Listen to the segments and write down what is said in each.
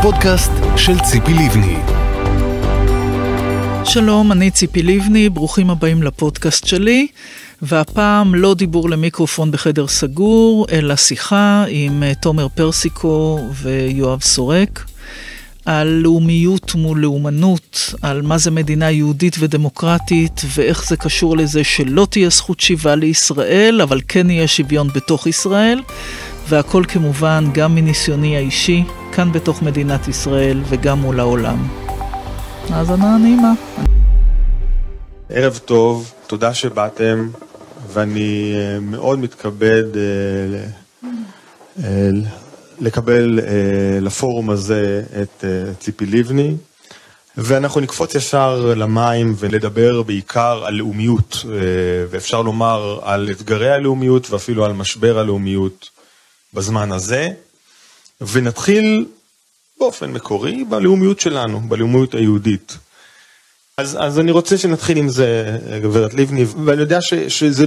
הפודקאסט של ציפי לבני. שלום, אני ציפי לבני, ברוכים הבאים לפודקאסט שלי, והפעם לא דיבור למיקרופון בחדר סגור, אלא שיחה עם אה, תומר פרסיקו ויואב סורק. על לאומיות מול לאומנות, על מה זה מדינה יהודית ודמוקרטית ואיך זה קשור לזה שלא תהיה זכות שיבה לישראל, אבל כן יהיה שוויון בתוך ישראל, והכל כמובן גם מניסיוני האישי, כאן בתוך מדינת ישראל וגם מול העולם. האזנה נעימה. ערב טוב, תודה שבאתם, ואני אה, מאוד מתכבד אה, אה, לקבל לפורום הזה את ציפי לבני, ואנחנו נקפוץ ישר למים ולדבר בעיקר על לאומיות, ואפשר לומר על אתגרי הלאומיות ואפילו על משבר הלאומיות בזמן הזה, ונתחיל באופן מקורי בלאומיות שלנו, בלאומיות היהודית. אז, אז אני רוצה שנתחיל עם זה, גברת לבני, ואני יודע ש, שזה,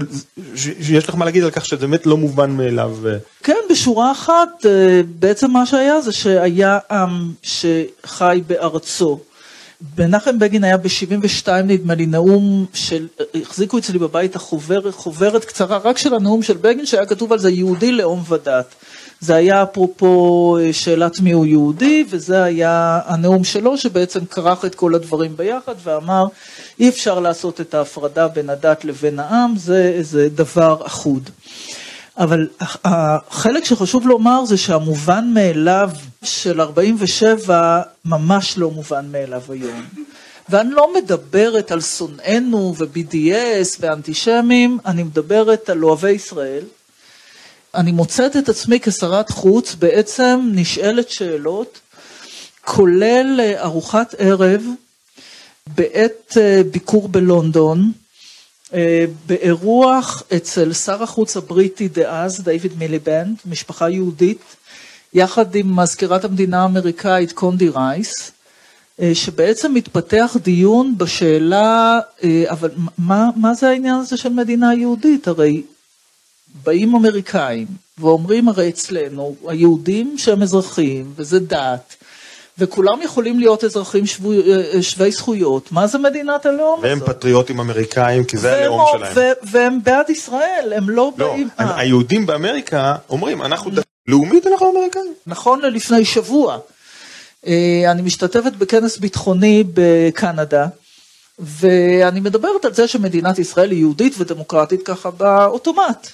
שיש לך מה להגיד על כך שזה באמת לא מובן מאליו. כן, בשורה אחת, אה, בעצם מה שהיה זה שהיה עם שחי בארצו. מנחם בגין היה ב-72 נדמה לי נאום של, החזיקו אצלי בבית החוברת, חוברת קצרה רק של הנאום של בגין שהיה כתוב על זה יהודי לאום ודת. זה היה אפרופו אה, שאלת מי הוא יהודי, וזה היה הנאום שלו שבעצם כרך את כל הדברים ביחד ואמר אי אפשר לעשות את ההפרדה בין הדת לבין העם, זה איזה דבר אחוד. אבל החלק שחשוב לומר זה שהמובן מאליו של 47 ממש לא מובן מאליו היום. ואני לא מדברת על שונאינו ו-BDS ואנטישמים, אני מדברת על אוהבי ישראל. אני מוצאת את עצמי כשרת חוץ בעצם נשאלת שאלות, כולל אה, ארוחת ערב בעת אה, ביקור בלונדון, אה, באירוח אצל שר החוץ הבריטי דאז, דיוויד מיליבנד, משפחה יהודית, יחד עם מזכירת המדינה האמריקאית קונדי רייס, שבעצם מתפתח דיון בשאלה, אבל מה, מה זה העניין הזה של מדינה יהודית? הרי באים אמריקאים ואומרים הרי אצלנו היהודים שהם אזרחים וזה דת וכולם יכולים להיות אזרחים שבו, שווי זכויות, מה זה מדינת הלאום והם הזאת? והם פטריוטים אמריקאים כי זה הלאום שלהם. והם בעד ישראל, הם לא, לא באים... לא, היהודים באמריקה אומרים אנחנו ד... לאומית אנחנו אמריקאים. נכון ללפני שבוע. אה, אני משתתפת בכנס ביטחוני בקנדה. ואני מדברת על זה שמדינת ישראל היא יהודית ודמוקרטית ככה באוטומט.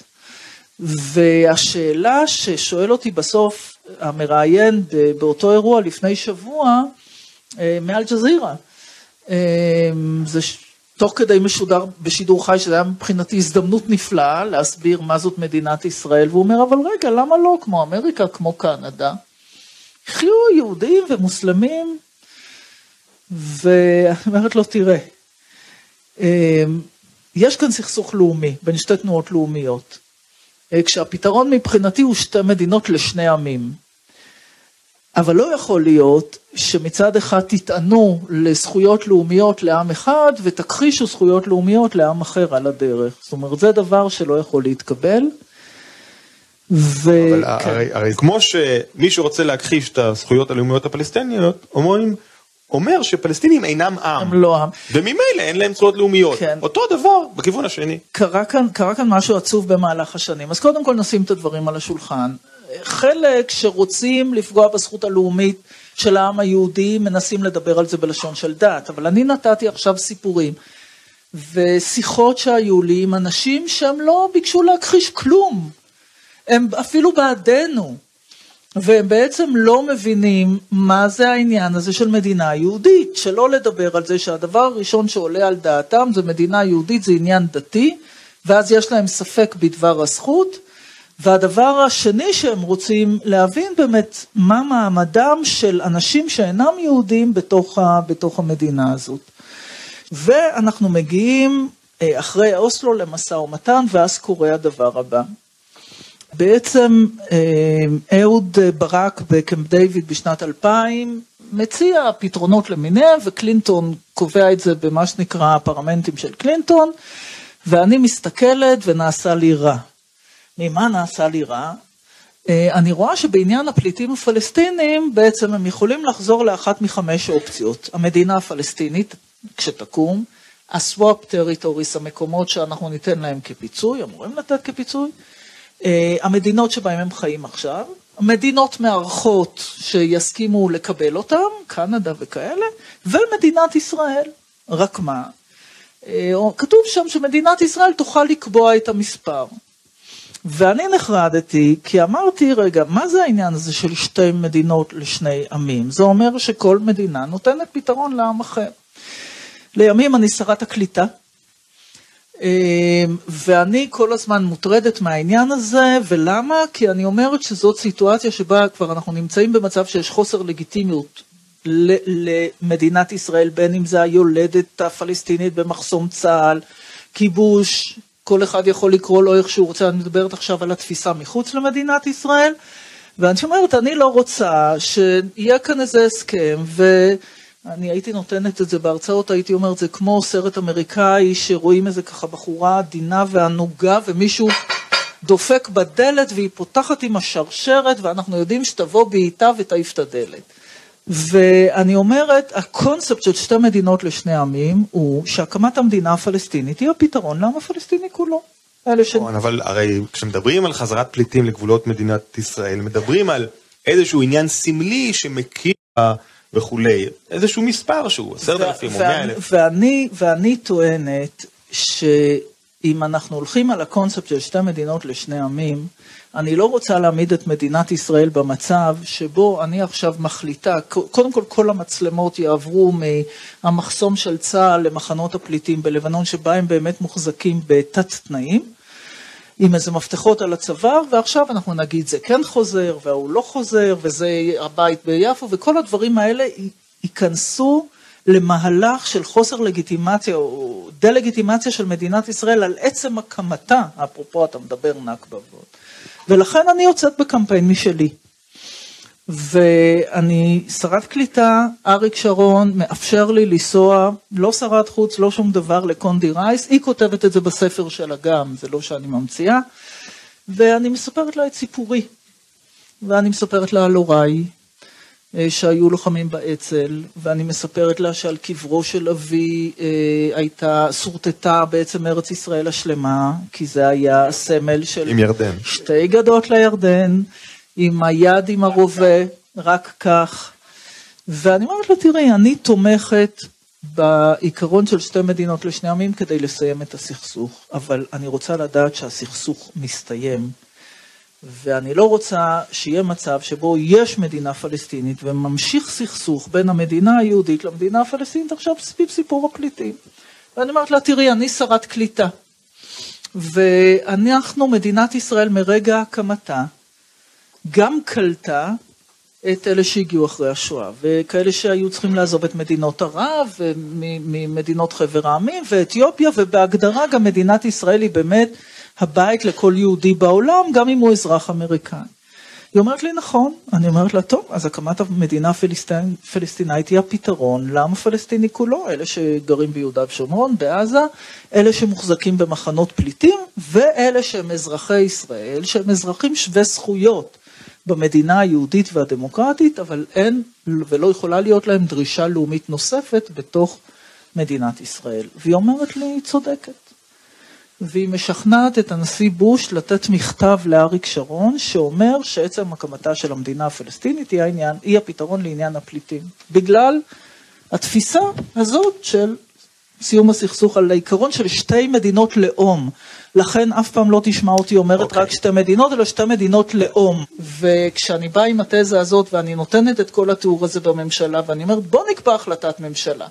והשאלה ששואל אותי בסוף המראיין באותו אירוע לפני שבוע, אה, מאל-ג'זירה, אה, זה תוך כדי משודר בשידור חי, שזה היה מבחינתי הזדמנות נפלאה להסביר מה זאת מדינת ישראל, והוא אומר, אבל רגע, למה לא כמו אמריקה, כמו קנדה? יחיו יהודים ומוסלמים, ואני אומרת לו, תראה, אה, יש כאן סכסוך לאומי בין שתי תנועות לאומיות. אה, כשהפתרון מבחינתי הוא שתי מדינות לשני עמים. אבל לא יכול להיות שמצד אחד תטענו לזכויות לאומיות לעם אחד ותכחישו זכויות לאומיות לעם אחר על הדרך. זאת אומרת, זה דבר שלא יכול להתקבל. ו... אבל כן. הרי, הרי כמו שמי שרוצה להכחיש את הזכויות הלאומיות הפלסטיניות, אומרים אומר שפלסטינים אינם עם. הם לא עם. וממילא אין להם זכויות לאומיות. כן. אותו דבר בכיוון השני. קרה כאן, קרה כאן משהו עצוב במהלך השנים. אז קודם כל נשים את הדברים על השולחן. חלק שרוצים לפגוע בזכות הלאומית של העם היהודי מנסים לדבר על זה בלשון של דת. אבל אני נתתי עכשיו סיפורים ושיחות שהיו לי עם אנשים שהם לא ביקשו להכחיש כלום. הם אפילו בעדנו. והם בעצם לא מבינים מה זה העניין הזה של מדינה יהודית, שלא לדבר על זה שהדבר הראשון שעולה על דעתם זה מדינה יהודית, זה עניין דתי, ואז יש להם ספק בדבר הזכות, והדבר השני שהם רוצים להבין באמת מה מעמדם של אנשים שאינם יהודים בתוך, ה, בתוך המדינה הזאת. ואנחנו מגיעים אה, אחרי אוסלו למשא ומתן, ואז קורה הדבר הבא. בעצם אה, אהוד ברק בקמפ דיוויד בשנת 2000 מציע פתרונות למיניהם וקלינטון קובע את זה במה שנקרא הפרמנטים של קלינטון ואני מסתכלת ונעשה לי רע. ממה נעשה לי רע? אה, אני רואה שבעניין הפליטים הפלסטינים בעצם הם יכולים לחזור לאחת מחמש אופציות. המדינה הפלסטינית, כשתקום, ה swap territories, המקומות שאנחנו ניתן להם כפיצוי, אמורים לתת כפיצוי, המדינות שבהן הם חיים עכשיו, מדינות מארחות שיסכימו לקבל אותם, קנדה וכאלה, ומדינת ישראל. רק מה? אה, כתוב שם שמדינת ישראל תוכל לקבוע את המספר. ואני נחרדתי, כי אמרתי, רגע, מה זה העניין הזה של שתי מדינות לשני עמים? זה אומר שכל מדינה נותנת פתרון לעם אחר. לימים אני שרת הקליטה, ואני כל הזמן מוטרדת מהעניין הזה, ולמה? כי אני אומרת שזאת סיטואציה שבה כבר אנחנו נמצאים במצב שיש חוסר לגיטימיות למדינת ישראל, בין אם זה היולדת הפלסטינית במחסום צה"ל, כיבוש, כל אחד יכול לקרוא לו איך שהוא רוצה, אני מדברת עכשיו על התפיסה מחוץ למדינת ישראל, ואני אומרת, אני לא רוצה שיהיה כאן איזה הסכם, ו... אני הייתי נותנת את זה בהרצאות, הייתי אומרת, זה כמו סרט אמריקאי שרואים איזה ככה בחורה עדינה וענוגה ומישהו דופק בדלת והיא פותחת עם השרשרת ואנחנו יודעים שתבוא בעיטה ותעיף את הדלת. ואני אומרת, הקונספט של שתי מדינות לשני עמים הוא שהקמת המדינה הפלסטינית היא הפתרון לעם הפלסטיני כולו. ש... נכון, אבל הרי כשמדברים על חזרת פליטים לגבולות מדינת ישראל, מדברים על איזשהו עניין סמלי שמכיר וכולי, איזשהו מספר שהוא עשרת אלפים או מאה אלף. ואני, ואני טוענת שאם אנחנו הולכים על הקונספט של שתי מדינות לשני עמים, אני לא רוצה להעמיד את מדינת ישראל במצב שבו אני עכשיו מחליטה, קודם כל כל המצלמות יעברו מהמחסום של צה"ל למחנות הפליטים בלבנון, שבה הם באמת מוחזקים בתת תנאים. עם איזה מפתחות על הצוואר, ועכשיו אנחנו נגיד זה כן חוזר, וההוא לא חוזר, וזה הבית ביפו, וכל הדברים האלה ייכנסו למהלך של חוסר לגיטימציה או דה-לגיטימציה של מדינת ישראל על עצם הקמתה, אפרופו אתה מדבר נכבה ועוד. ולכן אני יוצאת בקמפיין משלי. ואני שרת קליטה, אריק שרון מאפשר לי לנסוע, לא שרת חוץ, לא שום דבר, לקונדי רייס, היא כותבת את זה בספר שלה גם, זה לא שאני ממציאה, ואני מספרת לה את סיפורי, ואני מספרת לה על הוריי, אה, שהיו לוחמים באצ"ל, ואני מספרת לה שעל קברו של אבי אה, הייתה, שורטטה בעצם ארץ ישראל השלמה, כי זה היה סמל של... עם ירדן. שתי גדות לירדן. עם היד עם הרובה, רק כך. ואני אומרת לה, תראי, אני תומכת בעיקרון של שתי מדינות לשני עמים כדי לסיים את הסכסוך, אבל אני רוצה לדעת שהסכסוך מסתיים, ואני לא רוצה שיהיה מצב שבו יש מדינה פלסטינית וממשיך סכסוך בין המדינה היהודית למדינה הפלסטינית עכשיו סביב סיפור הפליטים. ואני אומרת לה, תראי, אני שרת קליטה, ואנחנו, מדינת ישראל מרגע הקמתה, גם קלטה את אלה שהגיעו אחרי השואה, וכאלה שהיו צריכים לעזוב את מדינות ערב, ממדינות חבר העמים ואתיופיה, ובהגדרה גם מדינת ישראל היא באמת הבית לכל יהודי בעולם, גם אם הוא אזרח אמריקאי. היא אומרת לי, נכון. אני אומרת לה, טוב, אז הקמת המדינה הפלסטינאית היא הפתרון לעם הפלסטיני כולו, אלה שגרים ביהודה ושומרון, בעזה, אלה שמוחזקים במחנות פליטים, ואלה שהם אזרחי ישראל, שהם אזרחים שווי זכויות. במדינה היהודית והדמוקרטית, אבל אין ולא יכולה להיות להם דרישה לאומית נוספת בתוך מדינת ישראל. והיא אומרת לי, היא צודקת. והיא משכנעת את הנשיא בוש לתת מכתב לאריק שרון, שאומר שעצם הקמתה של המדינה הפלסטינית היא, העניין, היא הפתרון לעניין הפליטים. בגלל התפיסה הזאת של סיום הסכסוך על העיקרון של שתי מדינות לאום. לכן אף פעם לא תשמע אותי אומרת okay. אוקיי. רק שתי מדינות, אלא שתי מדינות לאום. וכשאני באה עם התזה הזאת ואני נותנת את כל התיאור הזה בממשלה, ואני אומרת בוא נקבע החלטת ממשלה,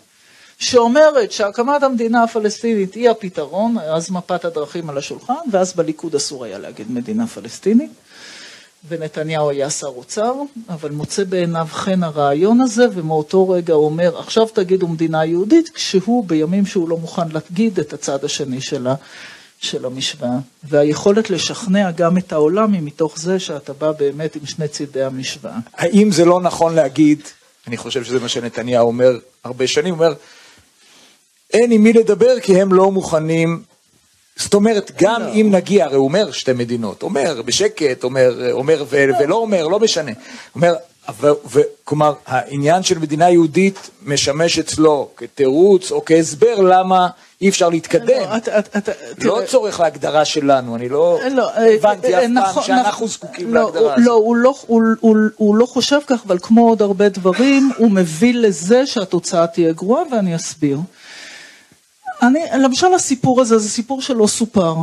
שאומרת שהקמת המדינה הפלסטינית היא הפתרון, אז מפת הדרכים על השולחן, ואז בליכוד אסור היה להגיד מדינה פלסטינית. ונתניהו היה שר אוצר, אבל מוצא בעיניו חן הרעיון הזה, ומאותו רגע הוא אומר, עכשיו תגידו מדינה יהודית, כשהוא בימים שהוא לא מוכן להגיד את הצד השני שלה, של המשוואה. והיכולת לשכנע גם את העולם היא מתוך זה שאתה בא באמת עם שני צידי המשוואה. האם זה לא נכון להגיד, אני חושב שזה מה שנתניהו אומר הרבה שנים, הוא אומר, אין עם מי לדבר כי הם לא מוכנים זאת אומרת, גם לא. אם נגיע, הרי הוא אומר שתי מדינות, אומר בשקט, אומר, אומר ו- ולא אומר, לא משנה. אומר, ו- ו- כלומר, העניין של מדינה יהודית משמש אצלו כתירוץ או כהסבר למה אי אפשר להתקדם. לא, אתה- אתה- אתה- לא תראה, צורך להגדרה שלנו, אני לא לא, אה, הבנתי אה, אף פעם נכון, שאנחנו נכון. זקוקים לא, להגדרה הוא- הזאת. לא, הוא לא, הוא, הוא, הוא לא חושב כך, אבל כמו עוד הרבה דברים, הוא מביא לזה שהתוצאה תהיה גרועה, ואני אסביר. אני, למשל הסיפור הזה, זה סיפור שלא סופר.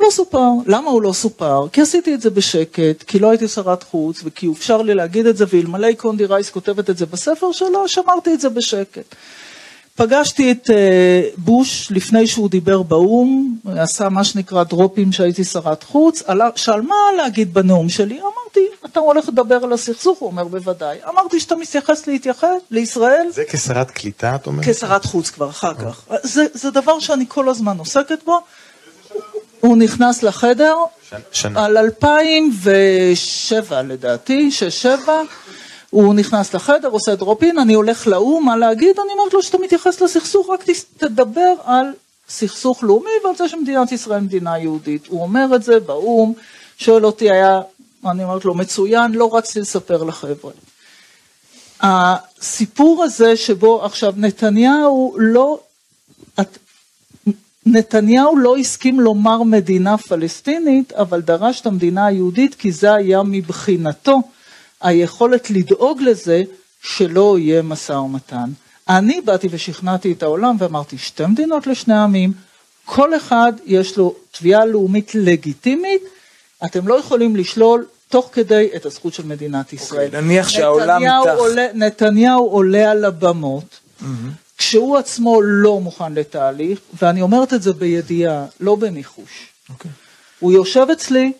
לא סופר. למה הוא לא סופר? כי עשיתי את זה בשקט, כי לא הייתי שרת חוץ, וכי אפשר לי להגיד את זה, ואלמלא קונדי רייס כותבת את זה בספר שלה, שמרתי את זה בשקט. פגשתי את אה, בוש לפני שהוא דיבר באו"ם, עשה מה שנקרא דרופים שהייתי שרת חוץ, שאל מה להגיד בנאום שלי, אמרתי, אתה הולך לדבר על הסכסוך? הוא אומר, בוודאי. אמרתי שאתה מתייחס להתייחס לישראל זה כשרת קליטה, את אומרת? כשרת חוץ כבר, אחר כך. זה, זה דבר שאני כל הזמן עוסקת בו. הוא נכנס לחדר שנה. על 2007 לדעתי, 6-7, הוא נכנס לחדר, עושה דרופין, אני הולך לאו"ם, מה להגיד? אני אומרת לו שאתה מתייחס לסכסוך, רק תדבר על סכסוך לאומי ועל זה שמדינת ישראל מדינה יהודית. הוא אומר את זה באו"ם, שואל אותי, היה, אני אומרת לו, מצוין, לא רצתי לספר לחבר'ה. הסיפור הזה שבו עכשיו נתניהו לא, את, נתניהו לא הסכים לומר מדינה פלסטינית, אבל דרש את המדינה היהודית כי זה היה מבחינתו היכולת לדאוג לזה שלא יהיה משא ומתן. אני באתי ושכנעתי את העולם ואמרתי שתי מדינות לשני עמים, כל אחד יש לו תביעה לאומית לגיטימית, אתם לא יכולים לשלול תוך כדי את הזכות של מדינת ישראל. נניח שהעולם איתך. עולה, נתניהו עולה על הבמות, כשהוא עצמו לא מוכן לתהליך, ואני אומרת את זה בידיעה, לא בניחוש. אוקיי. הוא יושב אצלי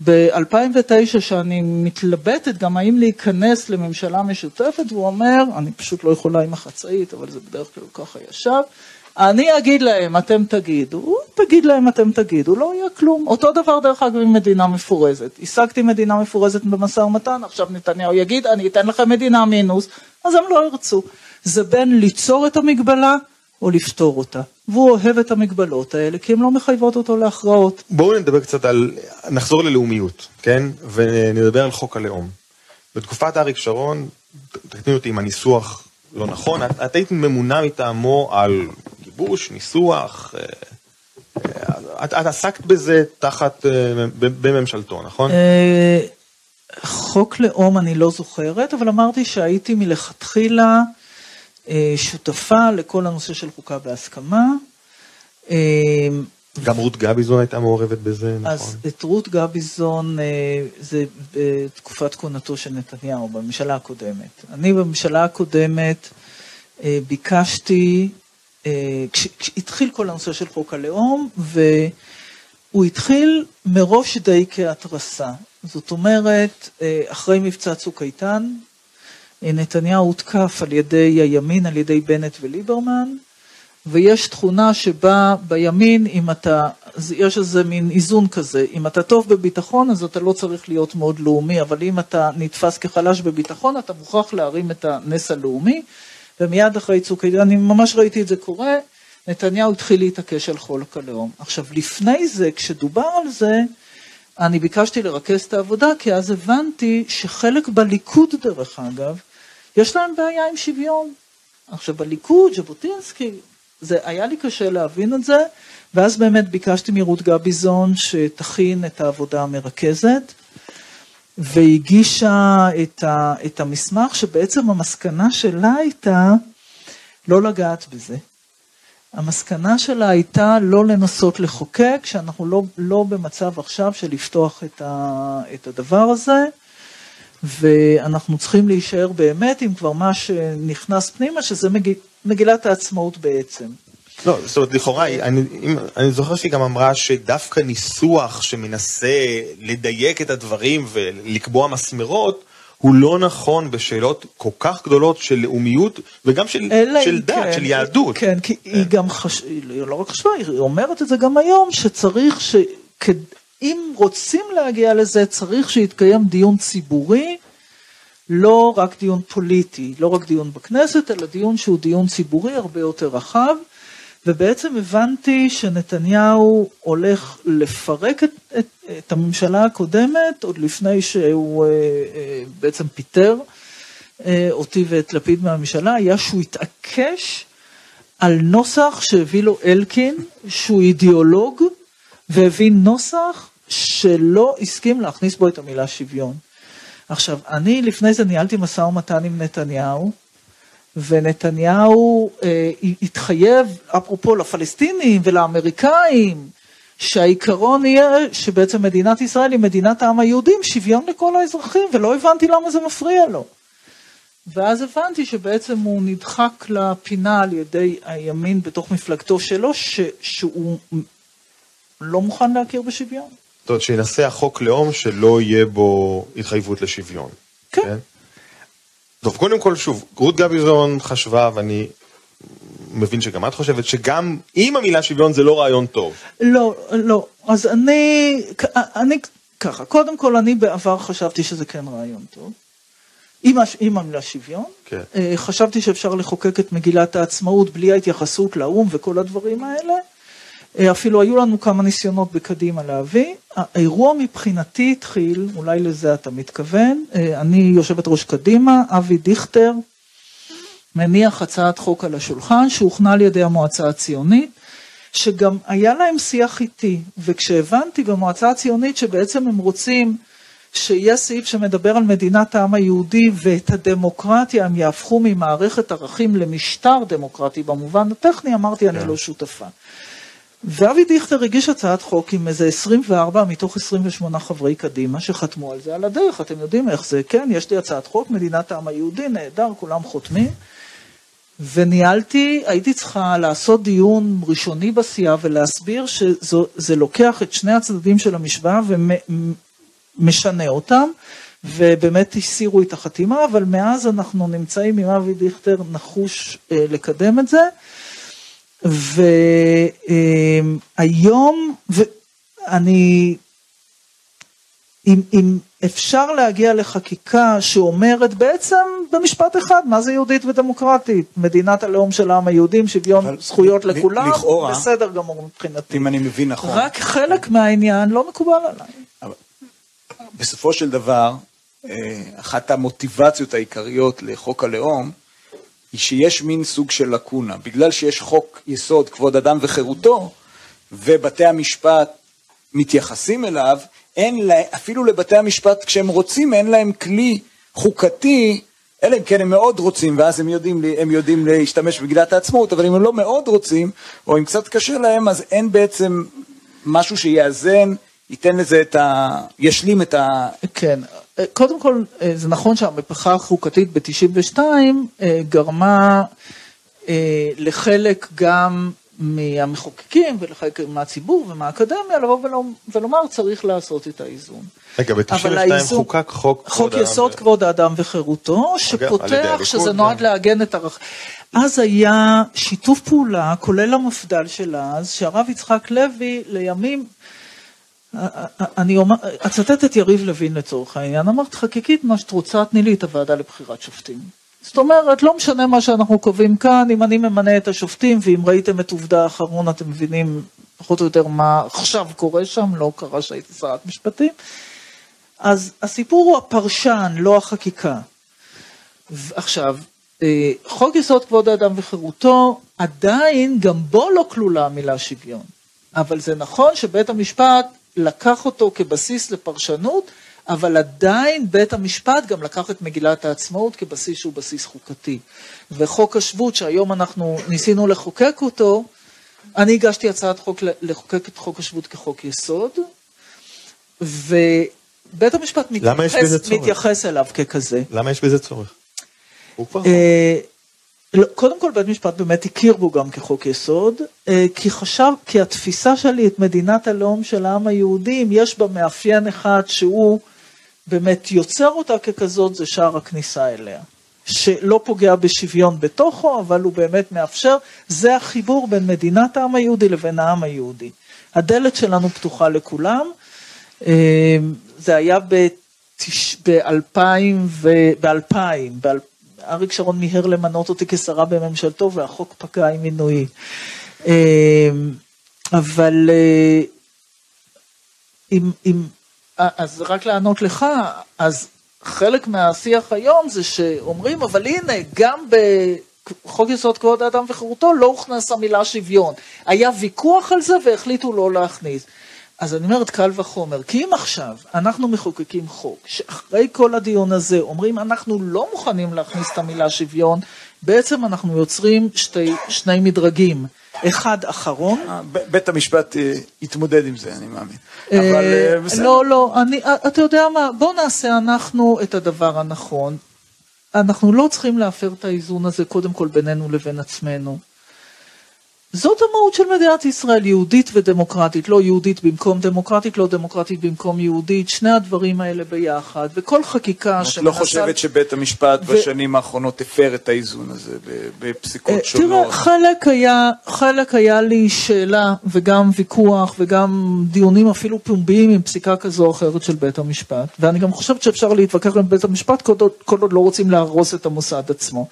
ב-2009, שאני מתלבטת גם האם להיכנס לממשלה משותפת, והוא אומר, אני פשוט לא יכולה עם החצאית, אבל זה בדרך כלל ככה ישב, אני אגיד להם, אתם תגידו, הוא תגיד להם, אתם תגידו, לא יהיה כלום. אותו דבר דרך אגב עם מדינה מפורזת. השגתי מדינה מפורזת במשא ומתן, עכשיו נתניהו יגיד, אני אתן לכם מדינה מינוס, אז הם לא ירצו. זה בין ליצור את המגבלה או לפתור אותה. והוא אוהב את המגבלות האלה, כי הן לא מחייבות אותו להכרעות. בואו נדבר קצת על, נחזור ללאומיות, כן? ונדבר על חוק הלאום. בתקופת אריק שרון, תקני אותי אם הניסוח לא נכון, את, את היית ממונה מטעמו על גיבוש, ניסוח, אה, אה, את, את עסקת בזה תחת, אה, בממשלתו, נכון? חוק לאום אני לא זוכרת, אבל אמרתי שהייתי מלכתחילה שותפה לכל הנושא של חוקה בהסכמה. אה, גם רות גביזון הייתה מעורבת בזה, נכון? אז את רות גביזון, אה, זה בתקופת כהונתו של נתניהו, בממשלה הקודמת. אני בממשלה הקודמת אה, ביקשתי, אה, כש- כשהתחיל כל הנושא של חוק הלאום, והוא התחיל מראש די כהתרסה. זאת אומרת, אה, אחרי מבצע צוק איתן, אה, נתניהו הותקף על ידי הימין, על ידי בנט וליברמן, ויש תכונה שבה בימין, אם אתה, יש איזה מין איזון כזה, אם אתה טוב בביטחון אז אתה לא צריך להיות מאוד לאומי, אבל אם אתה נתפס כחלש בביטחון אתה מוכרח להרים את הנס הלאומי, ומיד אחרי צוק העיתים, אני ממש ראיתי את זה קורה, נתניהו התחיל להתעקש על חוק הלאום. עכשיו לפני זה, כשדובר על זה, אני ביקשתי לרכז את העבודה, כי אז הבנתי שחלק בליכוד דרך אגב, יש להם בעיה עם שוויון. עכשיו בליכוד, ז'בוטינסקי, זה היה לי קשה להבין את זה, ואז באמת ביקשתי מרות גביזון שתכין את העבודה המרכזת, והגישה את, ה, את המסמך שבעצם המסקנה שלה הייתה לא לגעת בזה. המסקנה שלה הייתה לא לנסות לחוקק, שאנחנו לא, לא במצב עכשיו של לפתוח את, ה, את הדבר הזה, ואנחנו צריכים להישאר באמת עם כבר מה שנכנס פנימה, שזה מגיל, מגילת העצמאות בעצם. לא, זאת אומרת, לכאורה, אני, אם, אני זוכר שהיא גם אמרה שדווקא ניסוח שמנסה לדייק את הדברים ולקבוע מסמרות, הוא לא נכון בשאלות כל כך גדולות של לאומיות וגם של, של דת, כן, של יהדות. כן, כי היא גם חש... היא לא רק חשבה, היא אומרת את זה גם היום, שצריך ש... אם רוצים להגיע לזה, צריך שיתקיים דיון ציבורי, לא רק דיון פוליטי, לא רק דיון בכנסת, אלא דיון שהוא דיון ציבורי הרבה יותר רחב. ובעצם הבנתי שנתניהו הולך לפרק את, את, את הממשלה הקודמת עוד לפני שהוא אה, אה, בעצם פיטר אה, אותי ואת לפיד מהממשלה, היה שהוא התעקש על נוסח שהביא לו אלקין, שהוא אידיאולוג, והביא נוסח שלא הסכים להכניס בו את המילה שוויון. עכשיו, אני לפני זה ניהלתי משא ומתן עם נתניהו, ונתניהו אה, התחייב, אפרופו לפלסטינים ולאמריקאים, שהעיקרון יהיה שבעצם מדינת ישראל היא מדינת העם היהודי עם שוויון לכל האזרחים, ולא הבנתי למה זה מפריע לו. ואז הבנתי שבעצם הוא נדחק לפינה על ידי הימין בתוך מפלגתו שלו, ש, שהוא לא מוכן להכיר בשוויון. זאת אומרת, שינסה החוק לאום שלא יהיה בו התחייבות לשוויון. כן. כן? טוב, קודם כל, שוב, רות גביזון חשבה, ואני מבין שגם את חושבת, שגם עם המילה שוויון זה לא רעיון טוב. לא, לא. אז אני, אני ככה, קודם כל, אני בעבר חשבתי שזה כן רעיון טוב. עם, עם המילה שוויון. כן. אה, חשבתי שאפשר לחוקק את מגילת העצמאות בלי ההתייחסות לאו"ם וכל הדברים האלה. אה, אפילו היו לנו כמה ניסיונות בקדימה להביא. האירוע מבחינתי התחיל, אולי לזה אתה מתכוון, אה, אני יושבת ראש קדימה, אבי דיכטר מניח הצעת חוק על השולחן שהוכנה על ידי המועצה הציונית, שגם היה להם שיח איתי, וכשהבנתי במועצה הציונית שבעצם הם רוצים שיהיה סעיף שמדבר על מדינת העם היהודי ואת הדמוקרטיה הם יהפכו ממערכת ערכים למשטר דמוקרטי במובן הטכני, אמרתי אני כן. לא שותפה. ואבי דיכטר הגיש הצעת חוק עם איזה 24 מתוך 28 חברי קדימה שחתמו על זה על הדרך, אתם יודעים איך זה, כן, יש לי הצעת חוק, מדינת העם היהודי, נהדר, כולם חותמים. וניהלתי, הייתי צריכה לעשות דיון ראשוני בסיעה ולהסביר שזה לוקח את שני הצדדים של המשוואה ומשנה אותם, ובאמת הסירו את החתימה, אבל מאז אנחנו נמצאים עם אבי דיכטר נחוש אה, לקדם את זה. והיום, ואני, אם, אם אפשר להגיע לחקיקה שאומרת בעצם במשפט אחד, מה זה יהודית ודמוקרטית? מדינת הלאום של העם היהודי עם שוויון זכויות לכולם, לכאורה, בסדר גמור מבחינתי. אם אני מבין נכון. רק חלק מהעניין לא מקובל עליי. בסופו של דבר, אה, אחת המוטיבציות העיקריות לחוק הלאום, היא שיש מין סוג של לקונה. בגלל שיש חוק יסוד כבוד אדם וחירותו, ובתי המשפט מתייחסים אליו, אין לה, אפילו לבתי המשפט כשהם רוצים, אין להם כלי חוקתי, אלא אם כן הם מאוד רוצים, ואז הם יודעים, הם יודעים להשתמש במגילת העצמאות, אבל אם הם לא מאוד רוצים, או אם קצת קשה להם, אז אין בעצם משהו שיאזן, ייתן לזה את ה... ישלים את ה... כן, קודם כל, אה, זה נכון שהמהפכה החוקתית ב-92 אה, גרמה אה, לחלק גם מהמחוקקים ולחלק מהציבור ומהאקדמיה לבוא ולומר צריך לעשות את האיזון. רגע, ב-92 חוקק חוק חוק יסוד ו... כבוד האדם וחירותו, שפותח שזה נועד לעגן את ערך... אז היה שיתוף פעולה, כולל המפד"ל של אז, שהרב יצחק לוי לימים אני אצטט את יריב לוין לצורך העניין, אמרת חקיקית מה שאת רוצה, תני לי את הוועדה לבחירת שופטים. זאת אומרת, לא משנה מה שאנחנו קובעים כאן, אם אני ממנה את השופטים, ואם ראיתם את עובדה האחרון, אתם מבינים פחות או יותר מה עכשיו קורה שם, לא קרה שהייתי שרת משפטים. אז הסיפור הוא הפרשן, לא החקיקה. עכשיו, אה, חוק יסוד כבוד האדם וחירותו, עדיין גם בו לא כלולה המילה שוויון. אבל זה נכון שבית המשפט לקח אותו כבסיס לפרשנות, אבל עדיין בית המשפט גם לקח את מגילת העצמאות כבסיס שהוא בסיס חוקתי. וחוק השבות שהיום אנחנו ניסינו לחוקק אותו, אני הגשתי הצעת חוק לחוקק את חוק השבות כחוק יסוד, ובית המשפט מתייחס, מתייחס אליו ככזה. למה יש בזה צורך? הוא כבר... לא, קודם כל בית משפט באמת הכיר בו גם כחוק יסוד, אה, כי חשב, כי התפיסה שלי את מדינת הלאום של העם היהודי, אם יש בה מאפיין אחד שהוא באמת יוצר אותה ככזאת, זה שער הכניסה אליה. שלא פוגע בשוויון בתוכו, אבל הוא באמת מאפשר, זה החיבור בין מדינת העם היהודי לבין העם היהודי. הדלת שלנו פתוחה לכולם. אה, זה היה ב-2000, ב-2000, אריק שרון מיהר למנות אותי כשרה בממשלתו והחוק פקע עם מינויי. אבל אם, אם, אז רק לענות לך, אז חלק מהשיח היום זה שאומרים, אבל הנה, גם בחוק יסוד כבוד האדם וחירותו לא הוכנס המילה שוויון. היה ויכוח על זה והחליטו לא להכניס. אז אני אומרת קל וחומר, כי אם עכשיו אנחנו מחוקקים חוק, שאחרי כל הדיון הזה אומרים אנחנו לא מוכנים להכניס את המילה שוויון, בעצם אנחנו יוצרים שתי, שני מדרגים. אחד אחרון. אה, בית המשפט אה, יתמודד עם זה, אני מאמין. אבל אה, בסדר. לא, לא, אני, אתה יודע מה, בוא נעשה אנחנו את הדבר הנכון. אנחנו לא צריכים להפר את האיזון הזה קודם כל בינינו לבין עצמנו. זאת המהות של מדינת ישראל, יהודית ודמוקרטית, לא יהודית במקום דמוקרטית, לא דמוקרטית במקום יהודית, שני הדברים האלה ביחד, וכל חקיקה שמנסה... את לא חושבת שבית המשפט ו... בשנים האחרונות הפר את האיזון הזה בפסיקות אה, שונות? תראה, חלק היה, חלק היה לי שאלה וגם ויכוח וגם דיונים אפילו פומביים עם פסיקה כזו או אחרת של בית המשפט, ואני גם חושבת שאפשר להתווכח עם בית המשפט כל עוד לא רוצים להרוס את המוסד עצמו.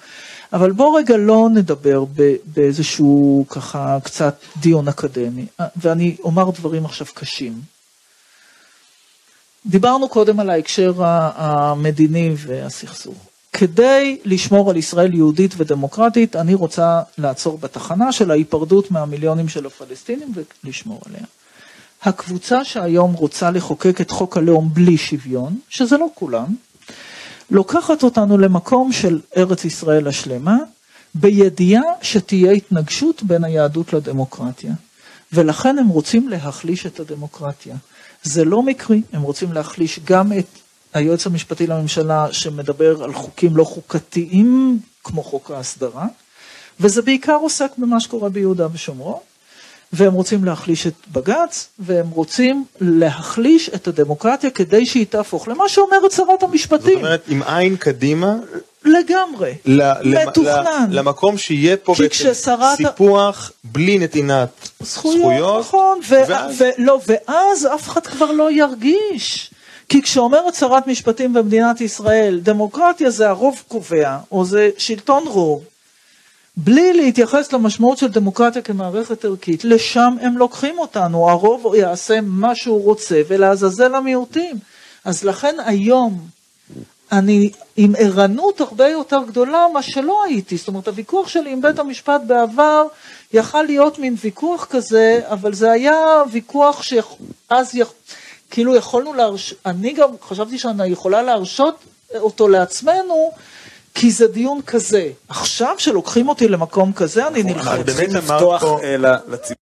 אבל בוא רגע לא נדבר באיזשהו ככה קצת דיון אקדמי, ואני אומר דברים עכשיו קשים. דיברנו קודם על ההקשר המדיני והסכסוך. כדי לשמור על ישראל יהודית ודמוקרטית, אני רוצה לעצור בתחנה של ההיפרדות מהמיליונים של הפלסטינים ולשמור עליה. הקבוצה שהיום רוצה לחוקק את חוק הלאום בלי שוויון, שזה לא כולם, לוקחת אותנו למקום של ארץ ישראל השלמה, בידיעה שתהיה התנגשות בין היהדות לדמוקרטיה. ולכן הם רוצים להחליש את הדמוקרטיה. זה לא מקרי, הם רוצים להחליש גם את היועץ המשפטי לממשלה שמדבר על חוקים לא חוקתיים כמו חוק ההסדרה, וזה בעיקר עוסק במה שקורה ביהודה ושומרון. והם רוצים להחליש את בג"ץ, והם רוצים להחליש את הדמוקרטיה כדי שהיא תהפוך למה שאומרת שרת המשפטים. זאת אומרת, עם עין קדימה? לגמרי, ל- מתוכנן. ל- למקום שיהיה פה בעצם כששרת... סיפוח בלי נתינת זכויות. זכויות נכון, ו- ואז... ולא, ואז אף אחד כבר לא ירגיש. כי כשאומרת שרת משפטים במדינת ישראל, דמוקרטיה זה הרוב קובע, או זה שלטון רוב, בלי להתייחס למשמעות של דמוקרטיה כמערכת ערכית, לשם הם לוקחים אותנו, הרוב יעשה מה שהוא רוצה ולעזאזל המיעוטים. אז לכן היום אני עם ערנות הרבה יותר גדולה מה שלא הייתי, זאת אומרת הוויכוח שלי עם בית המשפט בעבר יכל להיות מין ויכוח כזה, אבל זה היה ויכוח שאז יכ... כאילו יכולנו להרש... אני גם חשבתי שאני יכולה להרשות אותו לעצמנו כי זה דיון כזה. עכשיו שלוקחים אותי למקום כזה, אני נלחץ. את באמת אמרת פה...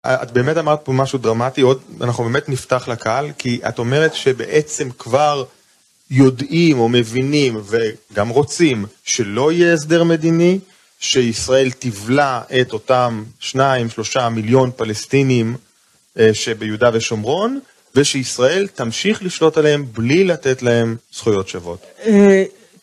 אה, את באמת אמרת פה משהו דרמטי, עוד, אנחנו באמת נפתח לקהל, כי את אומרת שבעצם כבר יודעים או מבינים וגם רוצים שלא יהיה הסדר מדיני, שישראל תבלע את אותם שניים, שלושה מיליון פלסטינים אה, שביהודה ושומרון, ושישראל תמשיך לשלוט עליהם בלי לתת להם זכויות שוות.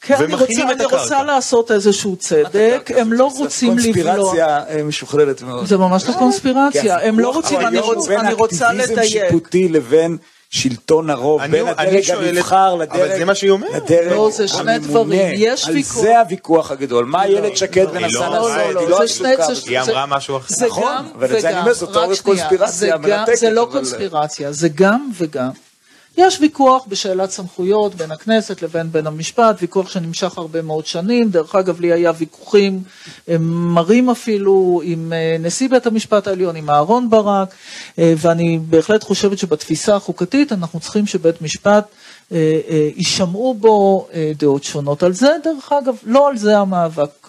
אה, כן, אני רוצה, אני רוצה לעשות איזשהו צדק, הם לא רוצים לבלוע. קונספירציה אה, משוחררת מאוד. זה ממש לא קונספירציה, הם לא רוצים, אני רוצה לדייק. בין אקטיביזם שיפוטי לבין שלטון הרוב, בין הדרג הנבחר לדרג, אבל זה מה שהיא אומרת. לא, זה שני דברים, יש ויכוח. על זה הוויכוח הגדול, מה איילת שקד מנסה לעשות, היא לא עסוקה. היא אמרה משהו אחר. נכון, אבל את זה אני אומר, זאת קונספירציה מנתקת. זה לא קונספירציה, זה גם וגם. יש ויכוח בשאלת סמכויות בין הכנסת לבין בית המשפט, ויכוח שנמשך הרבה מאוד שנים, דרך אגב לי היה ויכוחים מרים אפילו עם אה, נשיא בית המשפט העליון, עם אהרון ברק, אה, ואני בהחלט חושבת שבתפיסה החוקתית אנחנו צריכים שבית משפט אה, יישמעו בו דעות שונות. על זה, דרך אגב, לא על זה המאבק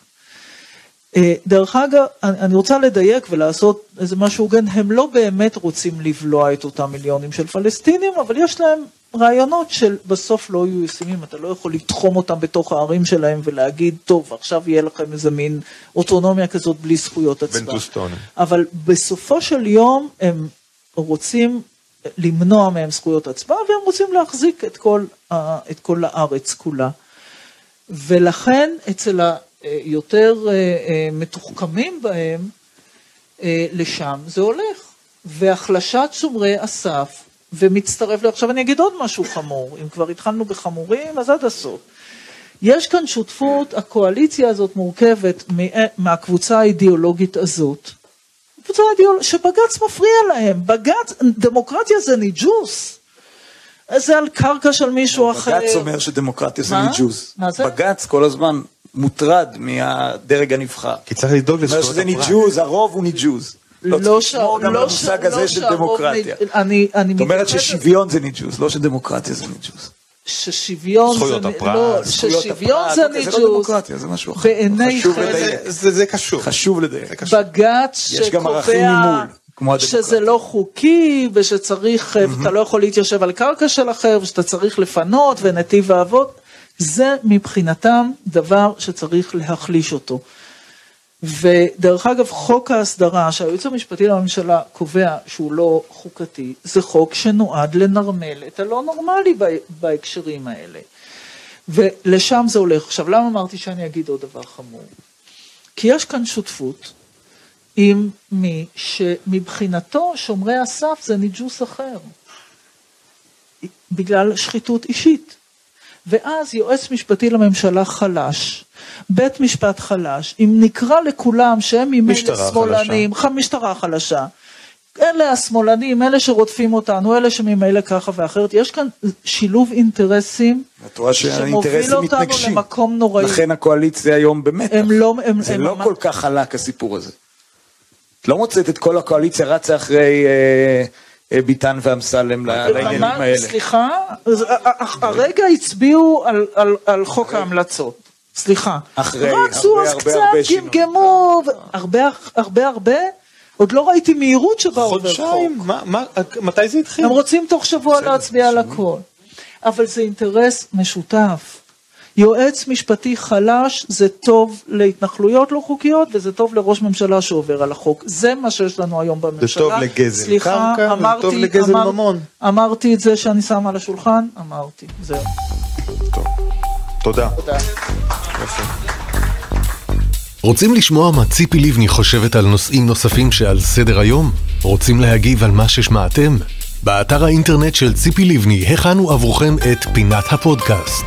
דרך אגב, אני רוצה לדייק ולעשות איזה משהו הוגן, הם לא באמת רוצים לבלוע את אותם מיליונים של פלסטינים, אבל יש להם רעיונות שבסוף לא יהיו ישימים, אתה לא יכול לתחום אותם בתוך הערים שלהם ולהגיד, טוב, עכשיו יהיה לכם איזה מין אוטונומיה כזאת בלי זכויות. בנטוסטון. אבל בסופו של יום הם רוצים למנוע מהם זכויות הצבעה, והם רוצים להחזיק את כל, את כל הארץ כולה. ולכן אצל ה... אה, יותר אה, אה, מתוחכמים בהם, לשם זה הולך. והחלשת שומרי הסף, ומצטרף, עכשיו אני אגיד עוד משהו חמור, אם כבר התחלנו בחמורים, אז עד הסוף. יש כאן שותפות, הקואליציה הזאת מורכבת מהקבוצה האידיאולוגית הזאת, זה האידיאול... שבג"ץ מפריע להם, בג"ץ, דמוקרטיה זה ניג'וס. זה על קרקע של מישהו אחר. בג"ץ אומר שדמוקרטיה זה מה? ניג'וס. מה זה? בג"ץ כל הזמן מוטרד מהדרג הנבחר. כי צריך לדאוג לזכויות של הפרט. ניג'וס, הרוב הוא ניג'וס. לא צריך לשמור גם על לא המושג לא הזה של דמוקרטיה. אני, אני זאת אומרת ששוויון זה ניג'וז, לא שדמוקרטיה זה ניג'וז. ששוויון זכויות זה, הפרט, לא, ששוויון הפרט, זה אוקיי, זה לא ניג'וס, דמוקרטיה, זה משהו אחר. בעיני חשוב חלק- לדייק. זה- זה זה קשור. חשוב לדייק. בג"ץ יש גם ערכים שקובע. שזה לא חוקי ושצריך, אתה לא יכול להתיישב על קרקע של אחר ושאתה צריך לפנות ונתיב האבות, זה מבחינתם דבר שצריך להחליש אותו. ודרך אגב, חוק ההסדרה שהייעוץ המשפטי לממשלה קובע שהוא לא חוקתי, זה חוק שנועד לנרמל את הלא נורמלי בה- בהקשרים האלה. ולשם זה הולך. עכשיו, למה אמרתי שאני אגיד עוד דבר חמור? כי יש כאן שותפות עם מי שמבחינתו שומרי הסף זה ניג'וס אחר. בגלל שחיתות אישית. ואז יועץ משפטי לממשלה חלש, בית משפט חלש, אם נקרא לכולם שהם ממילא שמאלנים, ח- משטרה חלשה, אלה השמאלנים, אלה שרודפים אותנו, אלה שממילא ככה ואחרת, יש כאן שילוב אינטרסים שמוביל אותנו מתנגשים. למקום נוראי. לכן הקואליציה היום במתח. הם לא, הם, זה הם לא ממש- כל כך חלק הסיפור הזה. את לא מוצאת את כל הקואליציה רצה אחרי אה, ביטן ואמסלם ל- לעניינים האלה. סליחה, אז, ה- ה- הרגע הצביעו על, על, על חוק ההמלצות. סליחה. אחרי, הרבה, אז הרבה, קצת, הרבה שינויים. גמגמו, הרבה הרבה הרבה, עוד לא ראיתי מהירות שבה עובר חוק. חודשיים, מה- מה- מתי זה התחיל? הם רוצים תוך שבוע להצביע על הכל. אבל זה אינטרס משותף. יועץ משפטי חלש זה טוב להתנחלויות לא חוקיות וזה טוב לראש ממשלה שעובר על החוק. זה מה שיש לנו היום בממשלה. טוב לגזל סליחה, קרקע, וזה אמרתי, טוב לגזל אמר- ממון. אמרתי את זה שאני שם על השולחן, אמרתי, זהו. תודה. תודה. רוצים לשמוע מה ציפי לבני חושבת על נושאים נוספים שעל סדר היום? רוצים להגיב על מה ששמעתם? באתר האינטרנט של ציפי לבני הכנו עבורכם את פינת הפודקאסט.